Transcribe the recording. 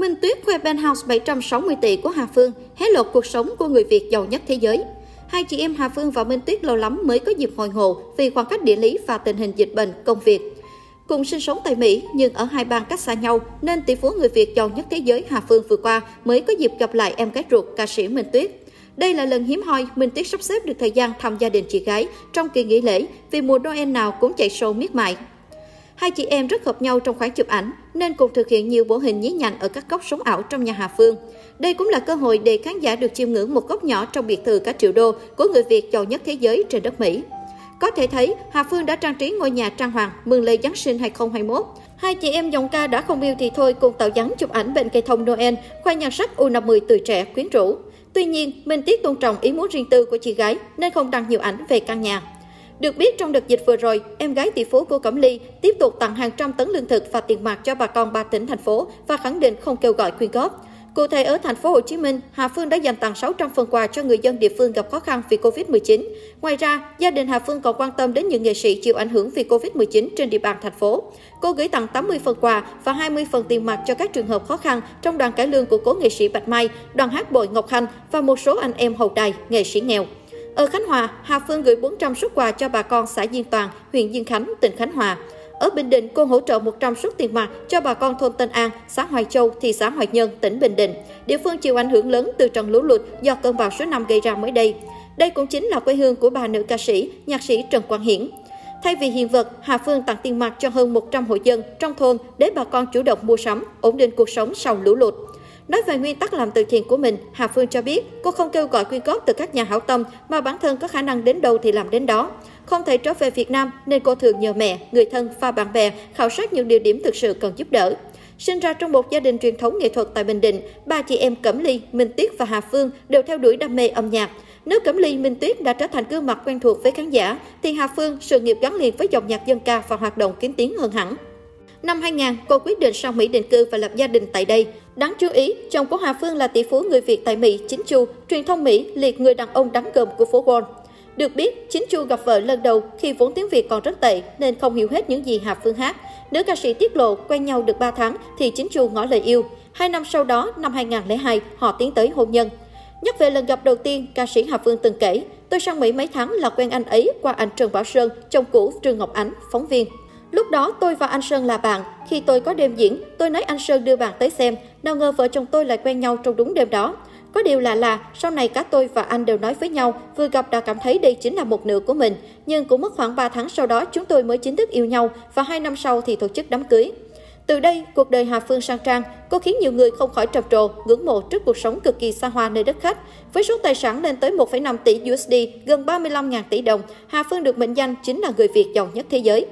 Minh Tuyết khoe penthouse 760 tỷ của Hà Phương, hé lộ cuộc sống của người Việt giàu nhất thế giới. Hai chị em Hà Phương và Minh Tuyết lâu lắm mới có dịp hội ngộ vì khoảng cách địa lý và tình hình dịch bệnh, công việc. Cùng sinh sống tại Mỹ nhưng ở hai bang cách xa nhau nên tỷ phú người Việt giàu nhất thế giới Hà Phương vừa qua mới có dịp gặp lại em gái ruột ca sĩ Minh Tuyết. Đây là lần hiếm hoi Minh Tuyết sắp xếp được thời gian thăm gia đình chị gái trong kỳ nghỉ lễ vì mùa Noel nào cũng chạy show miết mại. Hai chị em rất hợp nhau trong khoản chụp ảnh nên cùng thực hiện nhiều bộ hình nhí nhảnh ở các góc sống ảo trong nhà Hà Phương. Đây cũng là cơ hội để khán giả được chiêm ngưỡng một góc nhỏ trong biệt thự cả triệu đô của người Việt giàu nhất thế giới trên đất Mỹ. Có thể thấy, Hà Phương đã trang trí ngôi nhà trang hoàng mừng lễ Giáng sinh 2021. Hai chị em dòng ca đã không yêu thì thôi cùng tạo dáng chụp ảnh bên cây thông Noel, khoe nhan sắc U50 tuổi trẻ quyến rũ. Tuy nhiên, Minh Tiết tôn trọng ý muốn riêng tư của chị gái nên không đăng nhiều ảnh về căn nhà. Được biết trong đợt dịch vừa rồi, em gái tỷ phú của Cẩm Ly tiếp tục tặng hàng trăm tấn lương thực và tiền mặt cho bà con ba tỉnh thành phố và khẳng định không kêu gọi quyên góp. Cụ thể ở thành phố Hồ Chí Minh, Hà Phương đã dành tặng 600 phần quà cho người dân địa phương gặp khó khăn vì Covid-19. Ngoài ra, gia đình Hà Phương còn quan tâm đến những nghệ sĩ chịu ảnh hưởng vì Covid-19 trên địa bàn thành phố. Cô gửi tặng 80 phần quà và 20 phần tiền mặt cho các trường hợp khó khăn trong đoàn cải lương của cố nghệ sĩ Bạch Mai, đoàn hát bội Ngọc Khanh và một số anh em hậu đài, nghệ sĩ nghèo. Ở Khánh Hòa, Hà Phương gửi 400 xuất quà cho bà con xã Diên Toàn, huyện Diên Khánh, tỉnh Khánh Hòa. Ở Bình Định, cô hỗ trợ 100 suất tiền mặt cho bà con thôn Tân An, xã Hoài Châu, thị xã Hoài Nhân, tỉnh Bình Định. Địa phương chịu ảnh hưởng lớn từ trận lũ lụt do cơn bão số 5 gây ra mới đây. Đây cũng chính là quê hương của bà nữ ca sĩ, nhạc sĩ Trần Quang Hiển. Thay vì hiện vật, Hà Phương tặng tiền mặt cho hơn 100 hộ dân trong thôn để bà con chủ động mua sắm, ổn định cuộc sống sau lũ lụt. Nói về nguyên tắc làm từ thiện của mình, Hà Phương cho biết cô không kêu gọi quyên góp từ các nhà hảo tâm mà bản thân có khả năng đến đâu thì làm đến đó. Không thể trở về Việt Nam nên cô thường nhờ mẹ, người thân và bạn bè khảo sát những địa điểm thực sự cần giúp đỡ. Sinh ra trong một gia đình truyền thống nghệ thuật tại Bình Định, ba chị em Cẩm Ly, Minh Tuyết và Hà Phương đều theo đuổi đam mê âm nhạc. Nếu Cẩm Ly, Minh Tuyết đã trở thành gương mặt quen thuộc với khán giả, thì Hà Phương sự nghiệp gắn liền với dòng nhạc dân ca và hoạt động kiếm tiếng hơn hẳn. Năm 2000, cô quyết định sang Mỹ định cư và lập gia đình tại đây. Đáng chú ý, chồng của Hà Phương là tỷ phú người Việt tại Mỹ, Chính Chu, truyền thông Mỹ liệt người đàn ông đáng gờm của phố Wall. Được biết, Chính Chu gặp vợ lần đầu khi vốn tiếng Việt còn rất tệ nên không hiểu hết những gì Hà Phương hát. Nữ ca sĩ tiết lộ quen nhau được 3 tháng thì Chính Chu ngỏ lời yêu. Hai năm sau đó, năm 2002, họ tiến tới hôn nhân. Nhắc về lần gặp đầu tiên, ca sĩ Hà Phương từng kể, tôi sang Mỹ mấy tháng là quen anh ấy qua anh Trần Bảo Sơn, chồng cũ Trương Ngọc Ánh, phóng viên. Lúc đó tôi và anh Sơn là bạn, khi tôi có đêm diễn, tôi nói anh Sơn đưa bạn tới xem, nào ngờ vợ chồng tôi lại quen nhau trong đúng đêm đó. Có điều lạ là, sau này cả tôi và anh đều nói với nhau, vừa gặp đã cảm thấy đây chính là một nửa của mình. Nhưng cũng mất khoảng 3 tháng sau đó chúng tôi mới chính thức yêu nhau và 2 năm sau thì tổ chức đám cưới. Từ đây, cuộc đời Hà Phương sang trang, cô khiến nhiều người không khỏi trầm trồ, ngưỡng mộ trước cuộc sống cực kỳ xa hoa nơi đất khách. Với số tài sản lên tới 1,5 tỷ USD, gần 35.000 tỷ đồng, Hà Phương được mệnh danh chính là người Việt giàu nhất thế giới.